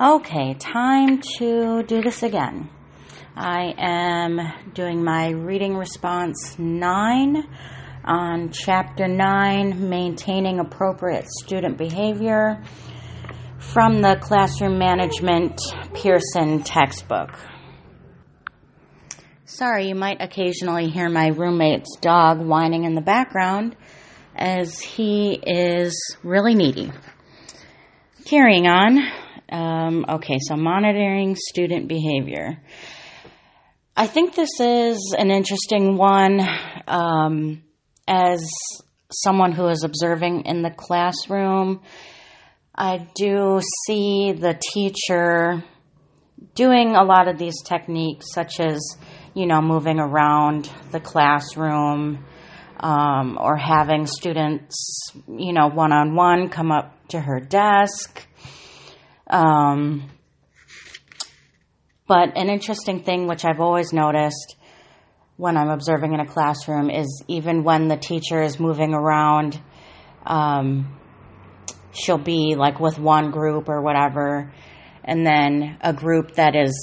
Okay, time to do this again. I am doing my reading response 9 on chapter 9 Maintaining Appropriate Student Behavior from the Classroom Management Pearson textbook. Sorry, you might occasionally hear my roommate's dog whining in the background as he is really needy. Carrying on. Um, okay, so monitoring student behavior. I think this is an interesting one um, as someone who is observing in the classroom. I do see the teacher doing a lot of these techniques, such as, you know, moving around the classroom um, or having students, you know, one on one come up to her desk. Um, but an interesting thing, which I've always noticed when I'm observing in a classroom, is even when the teacher is moving around, um, she'll be like with one group or whatever, and then a group that is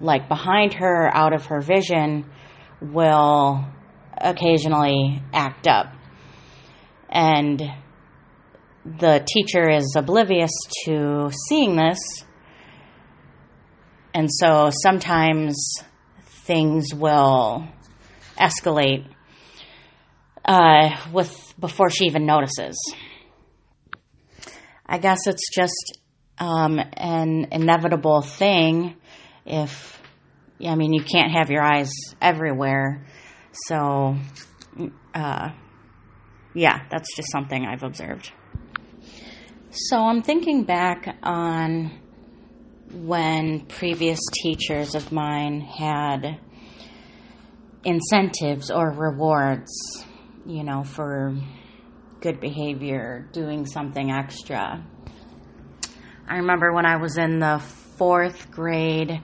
like behind her, out of her vision, will occasionally act up. And the teacher is oblivious to seeing this. And so sometimes things will escalate uh, with before she even notices. I guess it's just um, an inevitable thing. If I mean, you can't have your eyes everywhere, so uh, yeah, that's just something I've observed. So I'm thinking back on when previous teachers of mine had incentives or rewards, you know, for good behavior, doing something extra. I remember when I was in the fourth grade,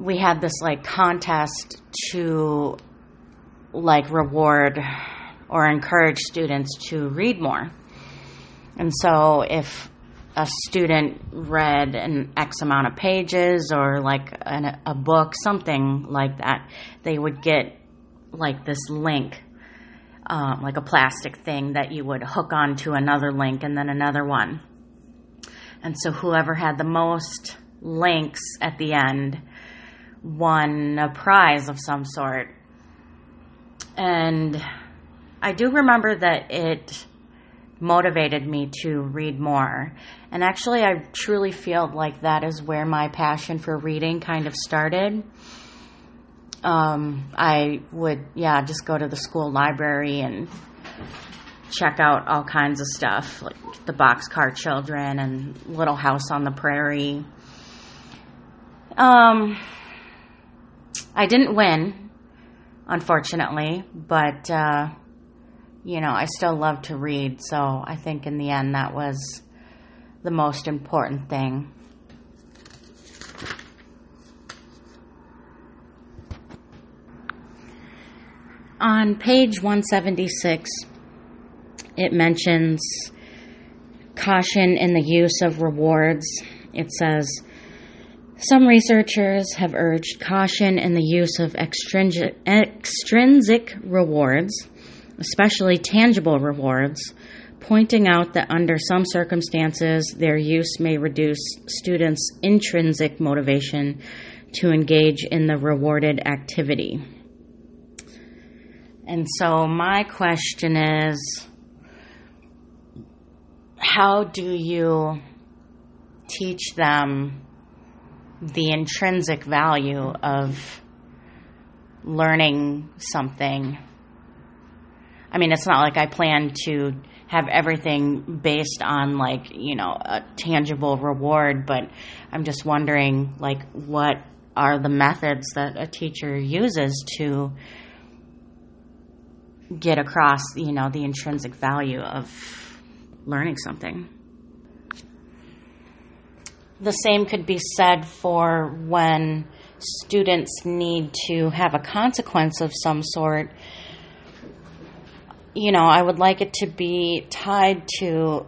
we had this like contest to like reward or encourage students to read more. And so if a student read an X amount of pages or like an, a book, something like that, they would get like this link, um, like a plastic thing that you would hook onto another link and then another one. And so whoever had the most links at the end won a prize of some sort. And I do remember that it motivated me to read more. And actually, I truly feel like that is where my passion for reading kind of started. Um, I would, yeah, just go to the school library and check out all kinds of stuff, like the Boxcar Children and Little House on the Prairie. Um, I didn't win, unfortunately, but uh, you know, I still love to read, so I think in the end that was the most important thing. On page 176, it mentions caution in the use of rewards. It says, some researchers have urged caution in the use of extrinsic, extrinsic rewards especially tangible rewards, pointing out that under some circumstances their use may reduce students' intrinsic motivation to engage in the rewarded activity. And so, my question is how do you teach them the intrinsic value of learning something I mean, it's not like I plan to have everything based on like, you know, a tangible reward, but I'm just wondering like what are the methods that a teacher uses to get across, you know, the intrinsic value of learning something. The same could be said for when students need to have a consequence of some sort you know, I would like it to be tied to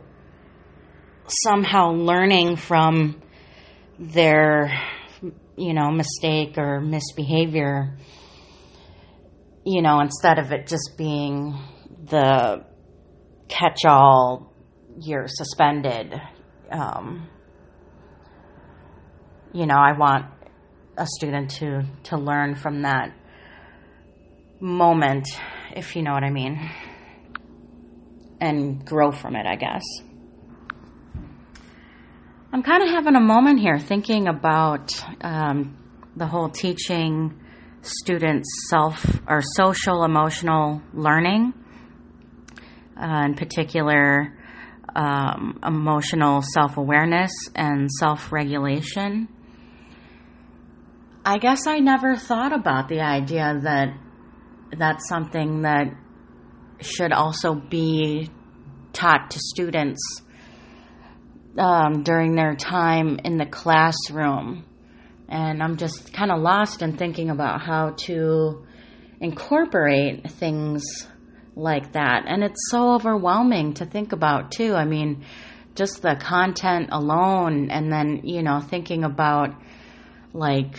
somehow learning from their, you know, mistake or misbehavior, you know, instead of it just being the catch all, you're suspended. Um, you know, I want a student to, to learn from that moment, if you know what I mean, and grow from it, I guess. I'm kind of having a moment here thinking about um, the whole teaching students self or social emotional learning, uh, in particular, um, emotional self awareness and self regulation. I guess I never thought about the idea that that's something that should also be taught to students um, during their time in the classroom. And I'm just kind of lost in thinking about how to incorporate things like that. And it's so overwhelming to think about, too. I mean, just the content alone, and then, you know, thinking about like,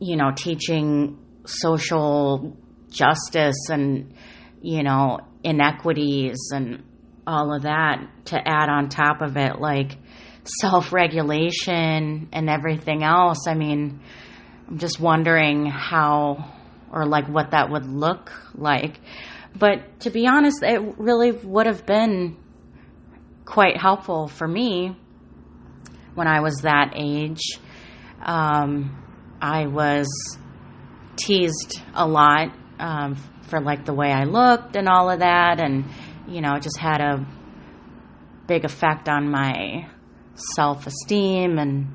you know, teaching social justice and, you know, inequities and all of that to add on top of it, like self regulation and everything else. I mean, I'm just wondering how or like what that would look like. But to be honest, it really would have been quite helpful for me when I was that age. Um, I was teased a lot um, for like the way I looked and all of that, and you know, it just had a big effect on my self esteem and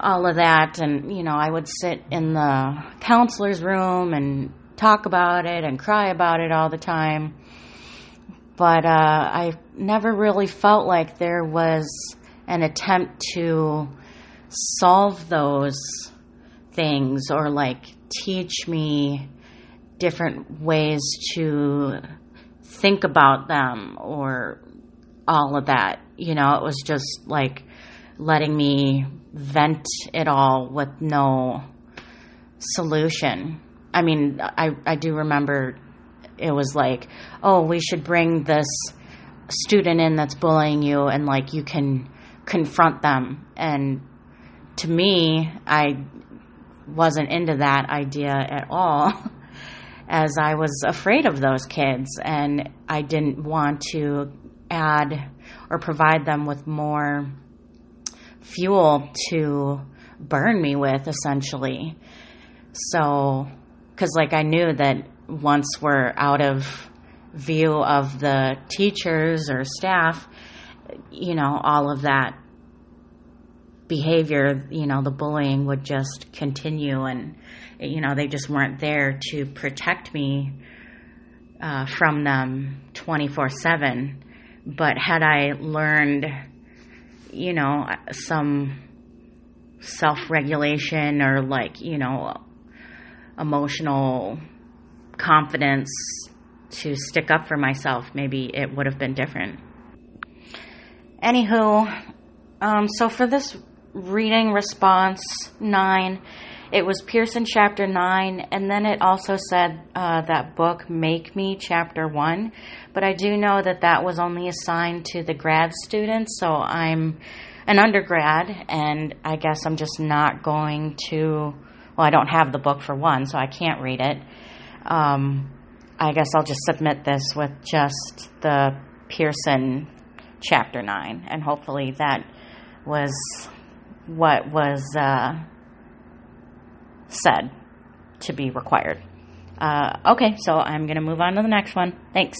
all of that. And, you know, I would sit in the counselor's room and talk about it and cry about it all the time. But uh, I never really felt like there was an attempt to solve those things or like teach me different ways to think about them or all of that. You know, it was just like letting me vent it all with no solution. I mean, I, I do remember it was like, oh, we should bring this student in that's bullying you and like you can confront them. And to me, I wasn't into that idea at all. as I was afraid of those kids and I didn't want to add or provide them with more fuel to burn me with essentially. So, because like I knew that once we're out of view of the teachers or staff, you know, all of that behavior, you know, the bullying would just continue and you know, they just weren't there to protect me uh, from them 24 7. But had I learned, you know, some self regulation or like, you know, emotional confidence to stick up for myself, maybe it would have been different. Anywho, um, so for this reading response nine, it was Pearson chapter 9, and then it also said uh, that book, Make Me, chapter 1. But I do know that that was only assigned to the grad students, so I'm an undergrad, and I guess I'm just not going to. Well, I don't have the book for one, so I can't read it. Um, I guess I'll just submit this with just the Pearson chapter 9, and hopefully that was what was. Uh, said to be required. Uh, okay, so I'm going to move on to the next one. Thanks.